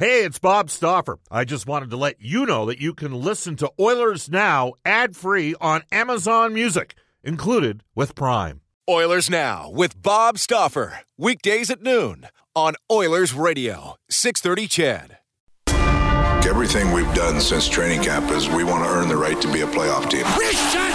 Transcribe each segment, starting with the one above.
Hey, it's Bob Stauffer. I just wanted to let you know that you can listen to Oilers Now ad free on Amazon Music, included with Prime. Oilers Now with Bob Stauffer. Weekdays at noon on Oilers Radio, 630 CHED. Everything we've done since training camp is we want to earn the right to be a playoff team. Wrist shot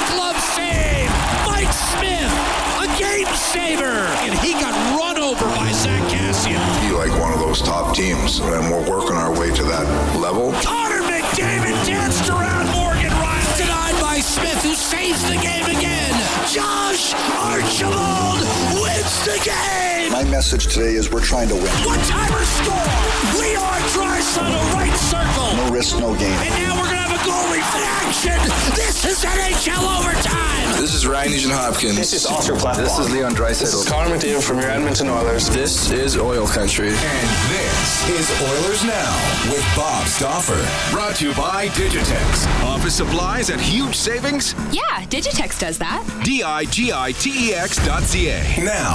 those top teams, and we're working our way to that level. Connor McDavid danced around Morgan. Denied by Smith, who saves the game again. Josh Archibald wins the game! My message today is we're trying to win. One-timer score! Leon Draisaitl right circle! No risk, no gain. And now we're going to have a goalie in action! This is NHL overtime! This is Ryan Nugent Hopkins. This is Oscar Platt. This is Leon Draisaitl. This is Connor McDavid from your Edmonton Oilers. This is Oil Country. And this is Oilers Now with Bob Stauffer. Brought to you by Digitex. Office supplies at huge savings? Yeah, Digitex does that. D-I-G-I-T-E-X dot C-A. Now,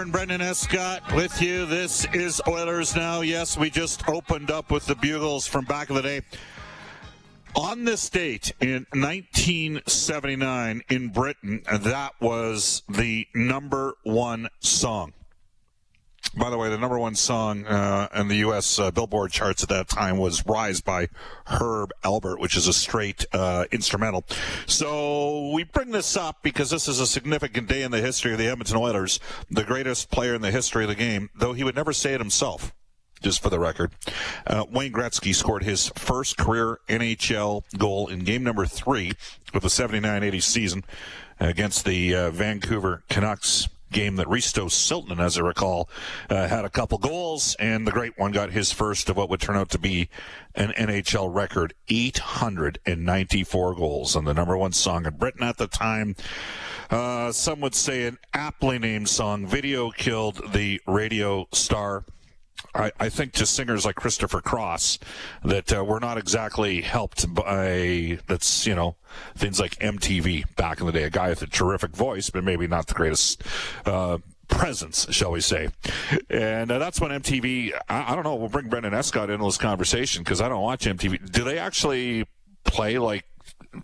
And Brendan Escott with you. This is Oilers Now. Yes, we just opened up with the Buggles from back of the day. On this date in 1979 in Britain, that was the number one song. By the way, the number one song uh, in the U.S. Uh, Billboard charts at that time was "Rise" by Herb Alpert, which is a straight uh, instrumental. So we bring this up because this is a significant day in the history of the Edmonton Oilers. The greatest player in the history of the game, though he would never say it himself. Just for the record, uh, Wayne Gretzky scored his first career NHL goal in game number three of the 79-80 season against the uh, Vancouver Canucks game that Risto Siltanen, as I recall, uh, had a couple goals, and the great one got his first of what would turn out to be an NHL record 894 goals and the number one song in Britain at the time. Uh, some would say an aptly named song. Video killed the radio star. I, I think to singers like Christopher Cross that uh, were not exactly helped by that's you know things like MTV back in the day. A guy with a terrific voice, but maybe not the greatest uh, presence, shall we say? And uh, that's when MTV. I, I don't know. We'll bring Brendan Escott into this conversation because I don't watch MTV. Do they actually play like?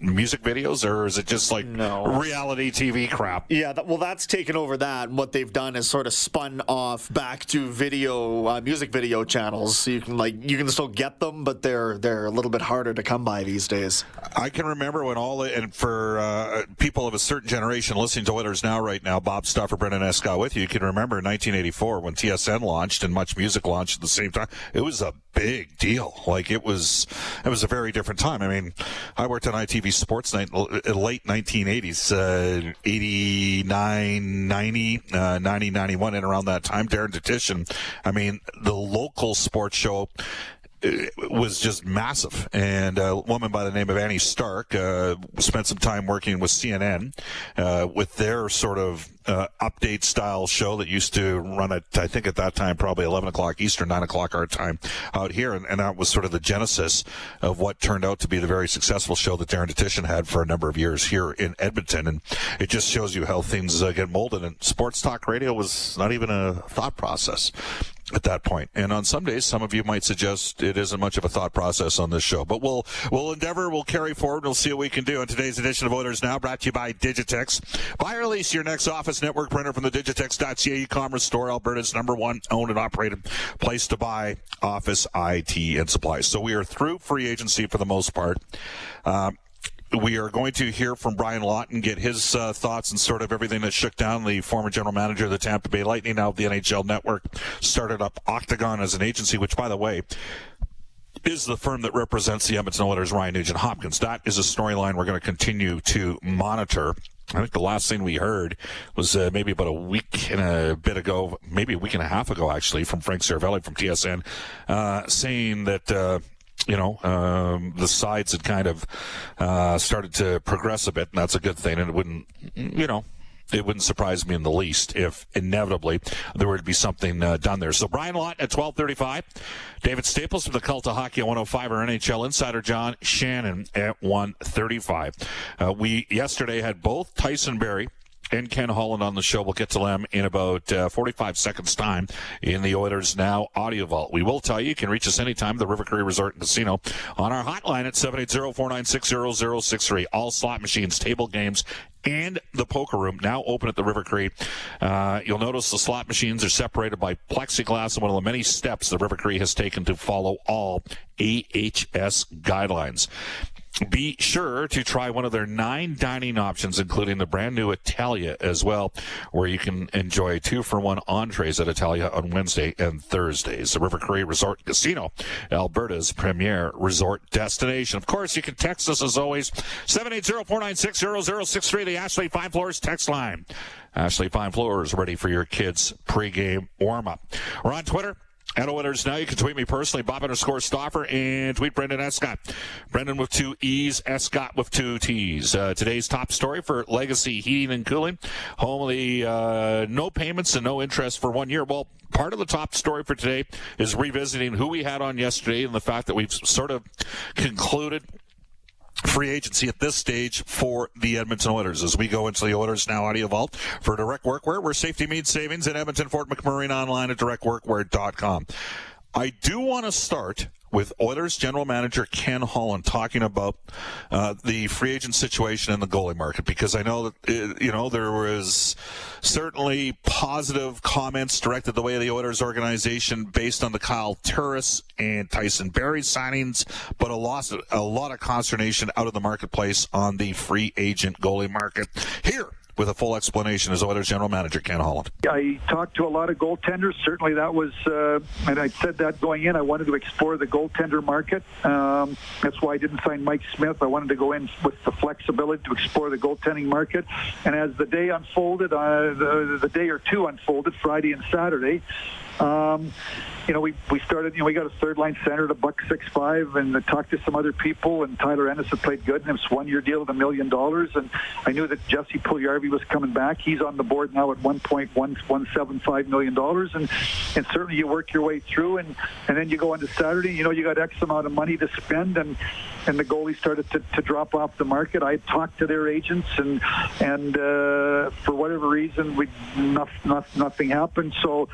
Music videos or is it just like No. reality TV crap? Yeah, that, well, that's taken over that. And what they've done is sort of spun off back to video, uh, music video channels. So you can like you can still get them, but they're they're a little bit harder to come by these days. I can remember when all and for uh, people of a certain generation listening to Oilers Now right now, Bob Stauffer, Brendan Escott with you, you can remember 1984 when TSN launched and Much Music launched at the same time. It was a big deal. Like it was, it was a very different time. I mean, I worked on ITV Sports Night late 1980s, uh, 89, 90, uh, 90, 91, and around that time. Darren Dutchyshen, I mean, the local sports show was just massive. And a woman by the name of Annie Stark uh, spent some time working with CNN uh, with their sort of uh, update style show that used to run at, I think at that time, probably 11 o'clock Eastern, 9 o'clock our time out here. And, and that was sort of the genesis of what turned out to be the very successful show that Darren Dutchyshen had for a number of years here in Edmonton. And it just shows you how things uh, get molded. And sports talk radio was not even a thought process. At that point. And on some days, some of you might suggest it isn't much of a thought process on this show, but we'll we'll endeavor, we'll carry forward, and we'll see what we can do. In today's edition of Oilers Now, brought to you by Digitex. Buy or lease your next office network printer from the Digitex.ca e-commerce store, Alberta's number one owned and operated place to buy office IT and supplies. So we are through free agency for the most part. Um, we are going to hear from Brian Lawton, get his uh, thoughts and sort of everything that shook down the former general manager of the Tampa Bay Lightning, now the NHL Network, started up Octagon as an agency, which, by the way, is the firm that represents the Edmonton Oilers, Ryan Nugent Hopkins. That is a storyline we're going to continue to monitor. I think the last thing we heard was uh, maybe about a week and a bit ago, maybe a week and a half ago, actually, from Frank Seravalli from TSN, uh, saying that. You know, um, the sides had kind of uh, started to progress a bit, and that's a good thing. And it wouldn't, you know, it wouldn't surprise me in the least if inevitably there would be something uh, done there. So Brian Lawton at 12:35, David Staples from the Cult of Hockey at 105, our NHL insider John Shannon at 135. Uh, we yesterday had both Tyson Barrie and Ken Holland on the show. We'll get to them in about uh, 45 seconds time in the Oilers Now audio vault. We will tell you, you can reach us anytime, the River Cree Resort and Casino, on our hotline at 780-496-0063. All slot machines, table games, and the poker room now open at the River Cree. Uh, you'll notice the slot machines are separated by plexiglass and one of the many steps the River Cree has taken to follow all AHS guidelines. Be sure to try one of their nine dining options, including the brand new Italia as well, where you can enjoy two for one entrees at Italia on Wednesday and Thursdays. The River Cree Resort Casino, Alberta's premier resort destination. Of course, you can text us as always, 780-496-0063, the Ashley Fine Floors text line. Ashley Fine Floors ready for your kids' pregame warm-up. We're on Twitter at Oilers Now. You can tweet me personally, Bob underscore Stauffer, and tweet Brendan Escott. Brendan with two E's, Escott with two T's. Uh, today's top story for Legacy Heating and Cooling. Home of the uh, no payments and no interest for one year. Well, part of the top story for today is revisiting who we had on yesterday and the fact that we've sort of concluded free agency at this stage for the Edmonton Oilers as we go into the Oilers Now Audio Vault for Direct Workwear, where safety means savings in Edmonton, Fort McMurray, online at directworkwear.com. I do want to start with Oilers general manager Ken Holland talking about uh, the free agent situation in the goalie market because I know that uh, you know there was certainly positive comments directed the way of the Oilers organization based on the Kyle Turris and Tyson Barrie signings, but a lot a lot of consternation out of the marketplace on the free agent goalie market. Here with a full explanation is Oilers general manager Ken Holland. I talked to a lot of goaltenders. Certainly, that was, uh, and I said that going in. I wanted to explore the goaltender market. Um, that's why I didn't sign Mike Smith. I wanted to go in with the flexibility to explore the goaltending market. And as the day unfolded, uh, the, the day or two unfolded, Friday and Saturday. Um, you know, we, we started, you know, we got a third line center at a buck six five and talked to some other people and Tyler Ennis had played good and it was one year deal at a million dollars and I knew that Jesse Puljujärvi was coming back. He's on the board now at one point one one seven five million dollars and and certainly you work your way through and and then you go on to Saturday, you know, you got X amount of money to spend and and the goalie started to, to drop off the market. I talked to their agents and and uh, for whatever reason we not, not, nothing happened. So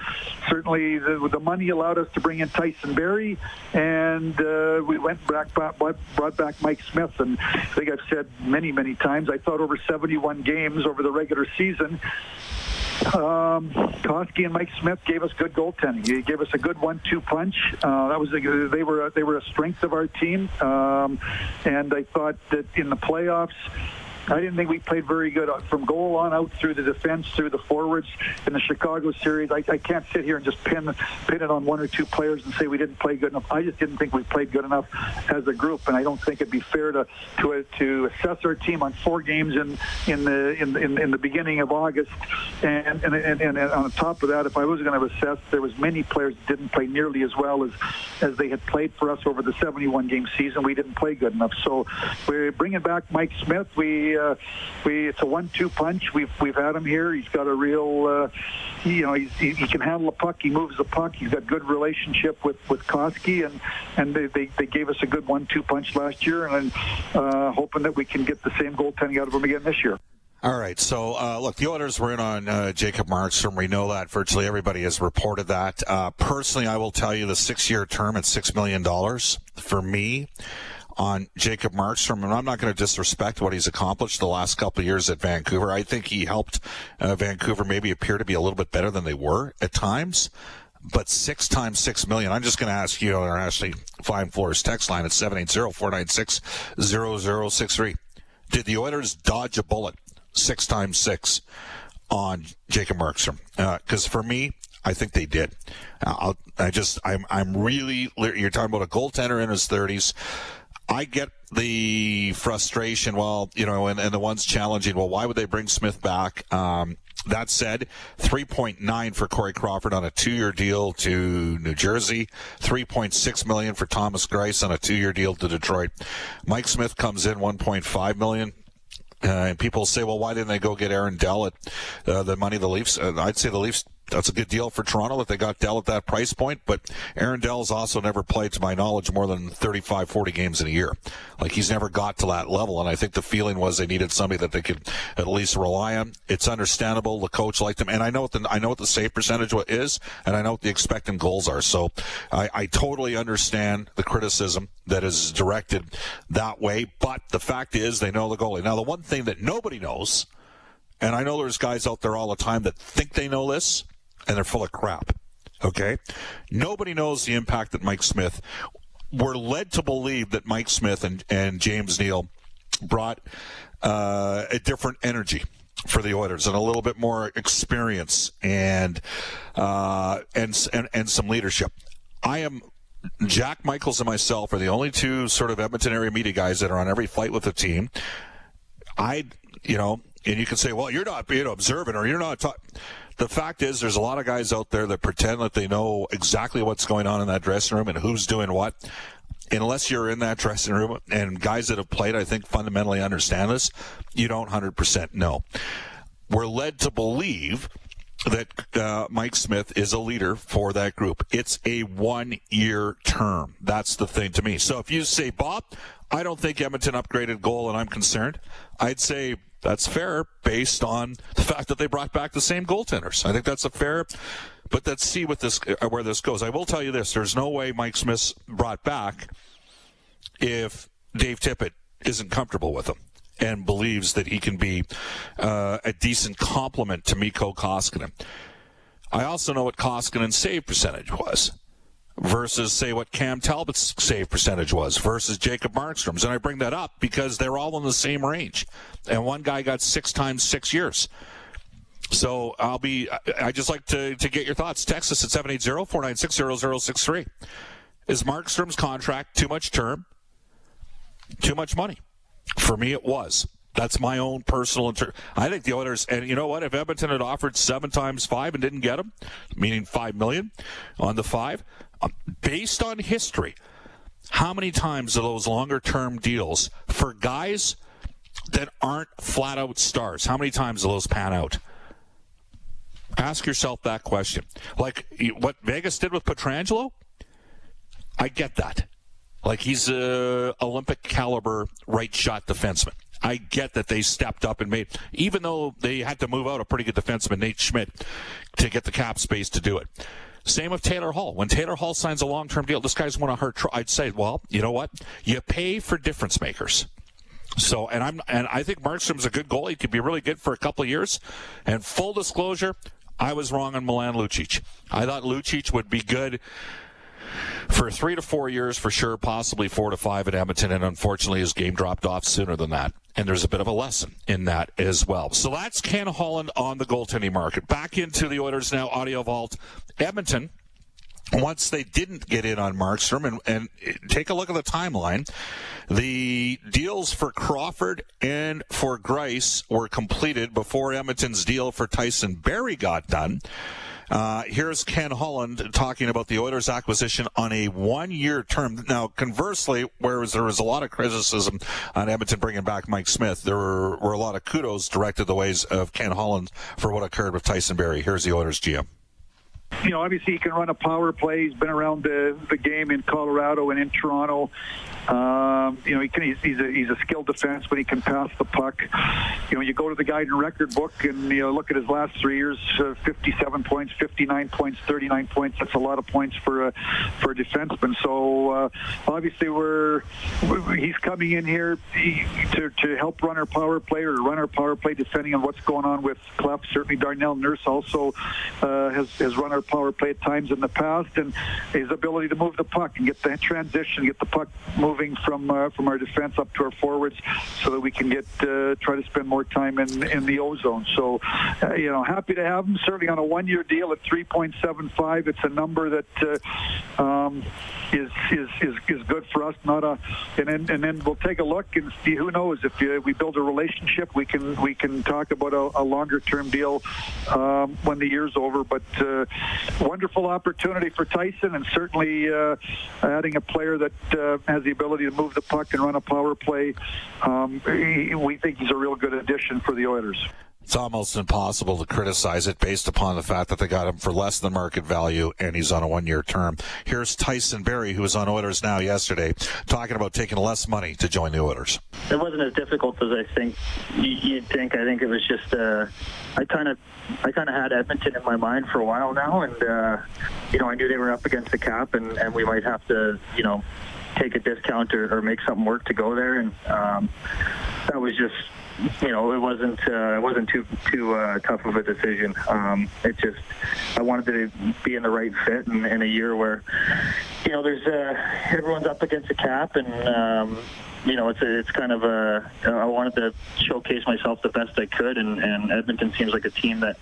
certainly the, the money allowed us to bring in Tyson Barrie, and uh, we went back, brought back Mike Smith. And I think I've said many many times I thought over 71 games over the regular season. Um, Koski and Mike Smith gave us good goaltending. He gave us a good one-two punch. Uh, that was a, they were they were a strength of our team, um, and I thought that in the playoffs. I didn't think we played very good uh, from goal on out through the defense, through the forwards in the Chicago series. I, I can't sit here and just pin pin it on one or two players and say we didn't play good enough. I just didn't think we played good enough as a group, and I don't think it'd be fair to to uh, to assess our team on four games in in the in in, in the beginning of August. And and, and and on top of that, if I was going to assess, there was many players that didn't play nearly as well as as they had played for us over the 71 game season. We didn't play good enough, so we're bringing back Mike Smith. We uh, we it's a one-two punch. We've we've had him here. He's got a real, uh, you know, he, he can handle the puck. He moves the puck. He's got good relationship with with Koski, and and they, they, they gave us a good one-two punch last year, and uh, hoping that we can get the same goaltending out of him again this year. All right. So, uh, look, the Oilers were in on uh, Jacob Markstrom. We know that. Virtually everybody has reported that. Uh, personally, I will tell you the six year term at $6 million for me on Jacob Markstrom. And I'm not going to disrespect what he's accomplished the last couple of years at Vancouver. I think he helped uh, Vancouver maybe appear to be a little bit better than they were at times. But six times six million. I'm just going to ask you on our Ashley Fine Floors text line at 780-496-0063. Did the Oilers dodge a bullet six times six on Jacob Markstrom? Because for me, I think they did. Uh, I'll, I just, I'm, I'm really. You're talking about a goaltender in his 30s. I get the frustration. Well, you know, and, and the ones challenging. Well, why would they bring Smith back? Um, that said, 3.9 for Corey Crawford on a two-year deal to New Jersey, 3.6 million for Thomas Greiss on a two-year deal to Detroit. Mike Smith comes in 1.5 million. Uh, and people say, well, why didn't they go get Aaron Dell at uh, the money the Leafs? Uh, I'd say the Leafs. That's a good deal for Toronto that they got Dell at that price point. But Aaron Dell's also never played, to my knowledge, more than 35, 40 games in a year. Like he's never got to that level. And I think the feeling was they needed somebody that they could at least rely on. It's understandable. The coach liked him, and I know what the I know what the save percentage is, and I know what the expected goals are. So I, I totally understand the criticism that is directed that way. But the fact is, they know the goalie. Now, the one thing that nobody knows, and I know there's guys out there all the time that think they know this, and they're full of crap. Okay? Nobody knows the impact that Mike Smith. We're led to believe that Mike Smith and, and James Neal brought uh, a different energy for the Oilers and a little bit more experience and uh, and, and and some leadership. I am Jack Michaels and myself are the only two sort of Edmonton area media guys that are on every flight with the team. I, you know, and you can say, well, you're not being observant or you're not talking. The fact is, there's a lot of guys out there that pretend that they know exactly what's going on in that dressing room and who's doing what. Unless you're in that dressing room, and guys that have played, I think, fundamentally understand this, you don't 100% know. We're led to believe that uh, Mike Smith is a leader for that group. It's a one year term. That's the thing to me. So if you say, Bob, I don't think Edmonton upgraded goal and I'm concerned, I'd say that's fair based on the fact that they brought back the same goaltenders. I think that's a fair. But let's see what this uh, where this goes. I will tell you this: there's no way Mike Smith's brought back if Dave Tippett isn't comfortable with him and believes that he can be uh, a decent complement to Mikko Koskinen. I also know what Koskinen's save percentage was versus, say, what Cam Talbot's save percentage was versus Jacob Markstrom's. And I bring that up because they're all in the same range. And one guy got six times six years. So I'll be, I just like to, to get your thoughts. Text us at 780 496 0063. Is Markstrom's contract too much term? Too much money? For me, it was. That's my own personal. Inter- I think the Oilers, and you know what? If Edmonton had offered seven times five and didn't get them, meaning five million on the five, based on history, how many times are those longer term deals for guys that aren't flat out stars? How many times do those pan out? Ask yourself that question. Like what Vegas did with Pietrangelo, I get that. Like he's a Olympic caliber right shot defenseman. I get that they stepped up and made, even though they had to move out a pretty good defenseman, Nate Schmidt, to get the cap space to do it. Same with Taylor Hall. When Taylor Hall signs a long-term deal, this guy's won a hard. Tr- I'd say, well, you know what? You pay for difference makers. So, and I'm, and I think Markstrom's a good goalie. He could be really good for a couple years. And full disclosure, I was wrong on Milan Lucic. I thought Lucic would be good for three to four years for sure, possibly four to five at Edmonton, and unfortunately his game dropped off sooner than that. And there's a bit of a lesson in that as well. So that's Ken Holland on the goaltending market. Back into the Oilers now, Audio Vault. Edmonton once they didn't get in on Markstrom, and, and take a look at the timeline, the deals for Crawford and for Greiss were completed before Edmonton's deal for Tyson Barrie got done. Uh, here's Ken Holland talking about the Oilers acquisition on a one-year term. Now, conversely, whereas there was a lot of criticism on Edmonton bringing back Mike Smith, there were, were a lot of kudos directed the ways of Ken Holland for what occurred with Tyson Barrie. Here's the Oilers GM you know, obviously he can run a power play. He's been around the, the game in Colorado and in Toronto. Um, you know, he can, he's, he's, a, he's a skilled defenseman. He can pass the puck. You know, you go to the Guide and record book and you know look at his last three years: uh, 57 points, 59 points, 39 points. That's a lot of points for a for a defenseman. So uh, obviously, we're he's coming in here to, to help run our power play or run our power play, depending on what's going on with Klef. Certainly, Darnell Nurse also uh, has has run our power play at times in the past, and his ability to move the puck and get the transition, get the puck moving from uh, from our defense up to our forwards, so that we can get uh, try to spend more time in in the O zone. So, uh, you know, happy to have him. Certainly on a one year deal at 3.75. It's a number that. Uh, um, is, is, is, is good for us. Not a, and then and then we'll take a look and see. Who knows if uh, we build a relationship, we can we can talk about a, a longer term deal um, when the year's over. But uh, wonderful opportunity for Tyson, and certainly uh, adding a player that uh, has the ability to move the puck and run a power play. Um, he, we think he's a real good addition for the Oilers. It's almost impossible to criticize it based upon the fact that they got him for less than market value and he's on a one year term. Here's Tyson Barrie, who was on Oilers Now yesterday, talking about taking less money to join the Oilers. It wasn't as difficult as I think you'd think. I think it was just uh, I kind of I kind of had Edmonton in my mind for a while now, and uh, you know I knew they were up against the cap, and, and we might have to you know take a discount or, or make something work to go there, and um, that was just you know, it wasn't uh, it wasn't too too uh, tough of a decision. Um, it just I wanted to be in the right fit in, in a year where you know there's uh, everyone's up against the cap and. Um, you know, it's a, it's kind of a. I wanted to showcase myself the best I could, and, and Edmonton seems like a team that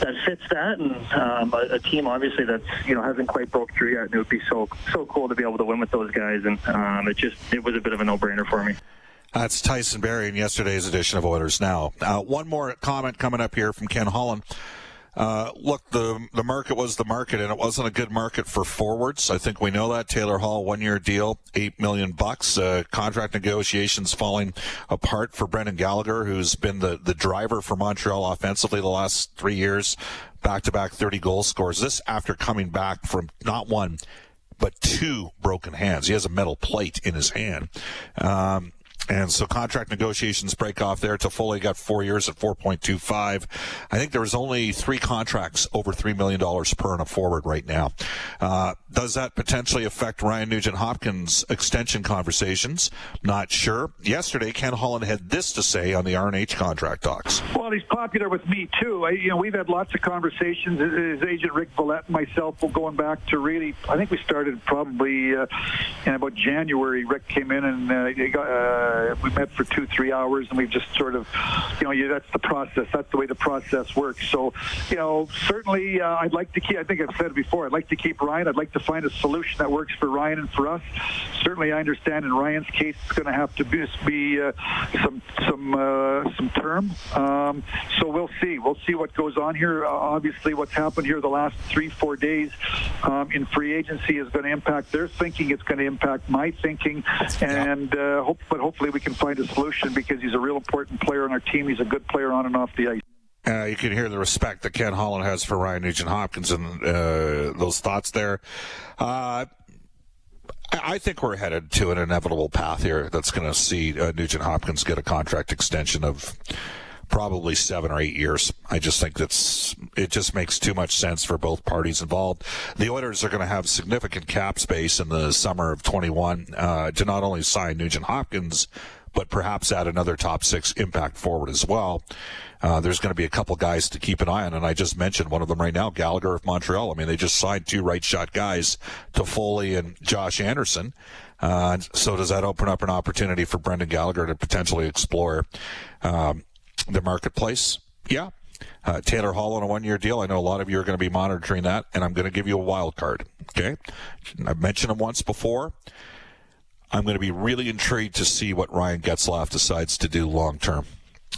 that fits that, and um, a, a team obviously that's you know hasn't quite broke through yet. And it would be so so cool to be able to win with those guys, and um, it just it was a bit of a no brainer for me. That's Tyson Barrie in yesterday's edition of Oilers Now. Uh, one more comment coming up here from Ken Holland. Uh, look, the the market was the market, and it wasn't a good market for forwards. I think we know that. Taylor Hall, one year deal, eight million bucks. Uh, contract negotiations falling apart for Brendan Gallagher, who's been the the driver for Montreal offensively the last three years, back to back thirty goal scores. This after coming back from not one but two broken hands. He has a metal plate in his hand. Um, and so contract negotiations break off there. Toffoli got four years at 4.25. I think there was only three contracts over $3 million per on a forward right now. Uh, does that potentially affect Ryan Nugent Hopkins extension conversations? Not sure. Yesterday, Ken Holland had this to say on the RNH contract talks. Well, he's popular with me too. I, you know, we've had lots of conversations. His agent Rick Valette and myself, going back to really, I think we started probably uh, in about January. Rick came in and uh, got, uh, we met for two, three hours, and we just sort of, you know, that's the process. That's the way the process works. So, you know, certainly, uh, I'd like to keep. I think I've said before. I'd like to keep Ryan. I'd like to find a solution that works for Ryan and for us. Certainly, I understand in Ryan's case, it's going to have to be, be uh, some some uh, some term. Um, so we'll see. We'll see what goes on here. Uh, obviously, what's happened here the last three, four days um, in free agency is going to impact their thinking. It's going to impact my thinking, and uh, hope, but hopefully we can find a solution because he's a real important player on our team. He's a good player on and off the ice. Uh, you can hear the respect that Ken Holland has for Ryan Nugent Hopkins and uh, those thoughts there. Uh, I think we're headed to an inevitable path here that's going to see uh, Nugent Hopkins get a contract extension of probably seven or eight years. I just think that's it. Just makes too much sense for both parties involved. The Oilers are going to have significant cap space in the summer of 21 uh, to not only sign Nugent Hopkins, but perhaps add another top six impact forward as well. Uh, there's going to be a couple guys to keep an eye on, and I just mentioned one of them right now, Gallagher of Montreal. I mean, they just signed two right shot guys, Toffoli and Josh Anderson. Uh, so does that open up an opportunity for Brendan Gallagher to potentially explore um, the marketplace? Yeah. Uh, Taylor Hall on a one year deal. I know a lot of you are going to be monitoring that, and I'm going to give you a wild card. Okay. I've mentioned him once before. I'm going to be really intrigued to see what Ryan Getzlaf decides to do long term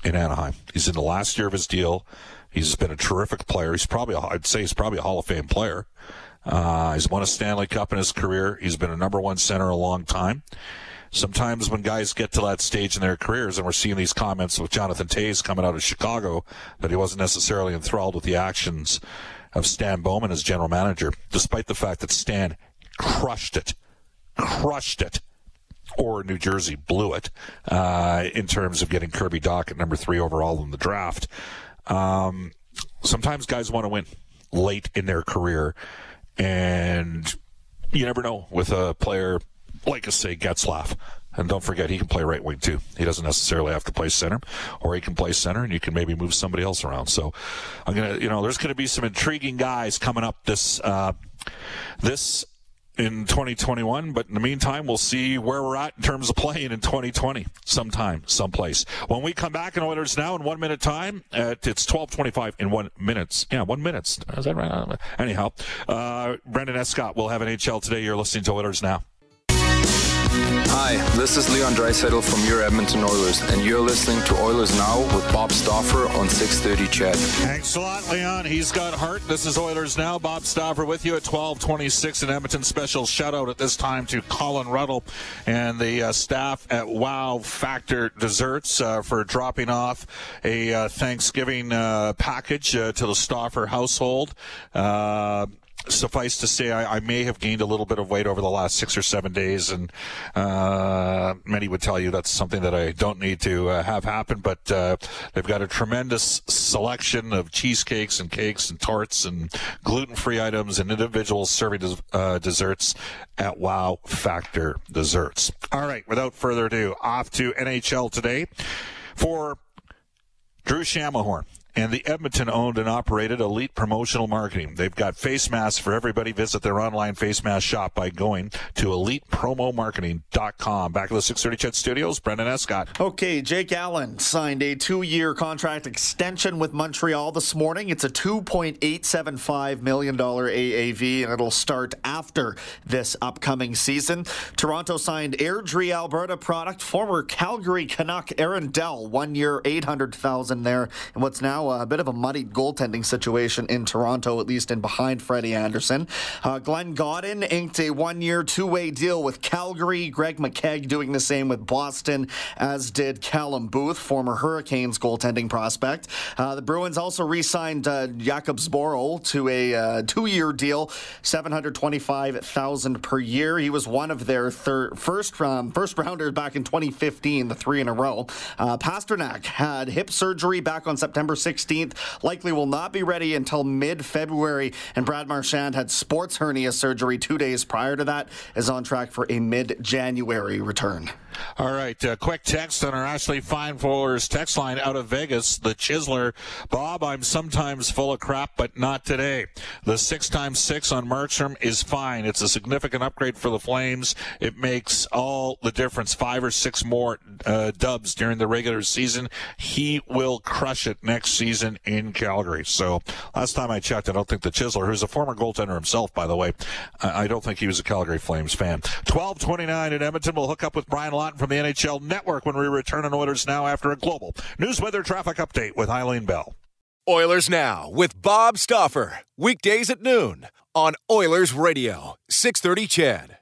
in Anaheim. He's in the last year of his deal. He's been a terrific player. He's probably, a, I'd say, he's probably a Hall of Fame player. Uh, he's won a Stanley Cup in his career. He's been a number one center a long time. Sometimes when guys get to that stage in their careers, and we're seeing these comments with Jonathan Toews coming out of Chicago, that he wasn't necessarily enthralled with the actions of Stan Bowman as general manager, despite the fact that Stan crushed it, crushed it or New Jersey blew it uh, in terms of getting Kirby Dach at number three overall in the draft. Um, sometimes guys want to win late in their career, and you never know with a player like, say, Getzlaf. And don't forget, he can play right wing too. He doesn't necessarily have to play center, or he can play center, and you can maybe move somebody else around. So, I'm gonna, you know, there's gonna be some intriguing guys coming up this, uh, this in 2021. But in the meantime, we'll see where we're at in terms of playing in 2020, sometime, someplace. When we come back in Oilers now in one minute time, at, it's 12:25 in one minutes. Yeah, one minutes. Is that right? Anyhow, uh, Brendan Escott will have an HL today. You're listening to Oilers now. Hi, this is Leon Draisaitl from your Edmonton Oilers, and you're listening to Oilers Now with Bob Stauffer on 630 Ched. Thanks a lot, Leon. He's got heart. This is Oilers Now. Bob Stauffer with you at 1226 in Edmonton. Special shout out at this time to Colin Ruddle and the uh, staff at Wow Factor Desserts uh, for dropping off a uh, Thanksgiving uh, package uh, to the Stauffer household. Suffice to say, I, I, may have gained a little bit of weight over the last six or seven days, and uh, many would tell you that's something that I don't need to uh, have happen. But uh, they've got a tremendous selection of cheesecakes and cakes and tarts and gluten-free items and individual serving des- uh, desserts at Wow Factor Desserts. All right, without further ado, off to NHL today for Drew Shamahorn and the Edmonton owned and operated Elite Promotional Marketing. They've got face masks for everybody. Visit their online face mask shop by going to elitepromomarketing.com. Back at the 630 CHED Studios, Brendan Escott. Okay, Jake Allen signed a two year contract extension with Montreal this morning. It's a $2.875 million AAV, and it'll start after this upcoming season. Toronto signed Airdrie, Alberta product, former Calgary Canuck Aaron Dell, one year, 800000 there, and what's now a bit of a muddied goaltending situation in Toronto, at least in behind Freddie Andersen. Uh, Glenn Gawdin inked a one year, two way deal with Calgary. Greg McKegg doing the same with Boston, as did Callum Booth, former Hurricanes goaltending prospect. Uh, the Bruins also re signed uh, Jakob to a uh, two year deal, 725000 per year. He was one of their third, first, um, first rounders back in 2015, the three in a row. Uh, Pastrnak had hip surgery back on September 16th, likely will not be ready until mid February. And Brad Marchand had sports hernia surgery two days prior to that, is on track for a mid January return. All right, uh, quick text on our Ashley Fine text line out of Vegas. The Chisler, Bob, I'm sometimes full of crap, but not today. The six times six on Markstrom is fine. It's a significant upgrade for the Flames. It makes all the difference. Five or six more uh, dubs during the regular season. He will crush it next season in Calgary. So last time I checked, I don't think the Chisler, who's a former goaltender himself, by the way, I don't think he was a Calgary Flames fan. 1229 in Edmonton. We'll hook up with Brian From the NHL Network when we return on Oilers Now after a global news weather traffic update with Eileen Bell. Oilers Now with Bob Stauffer. Weekdays at noon on Oilers Radio, 630 CHED.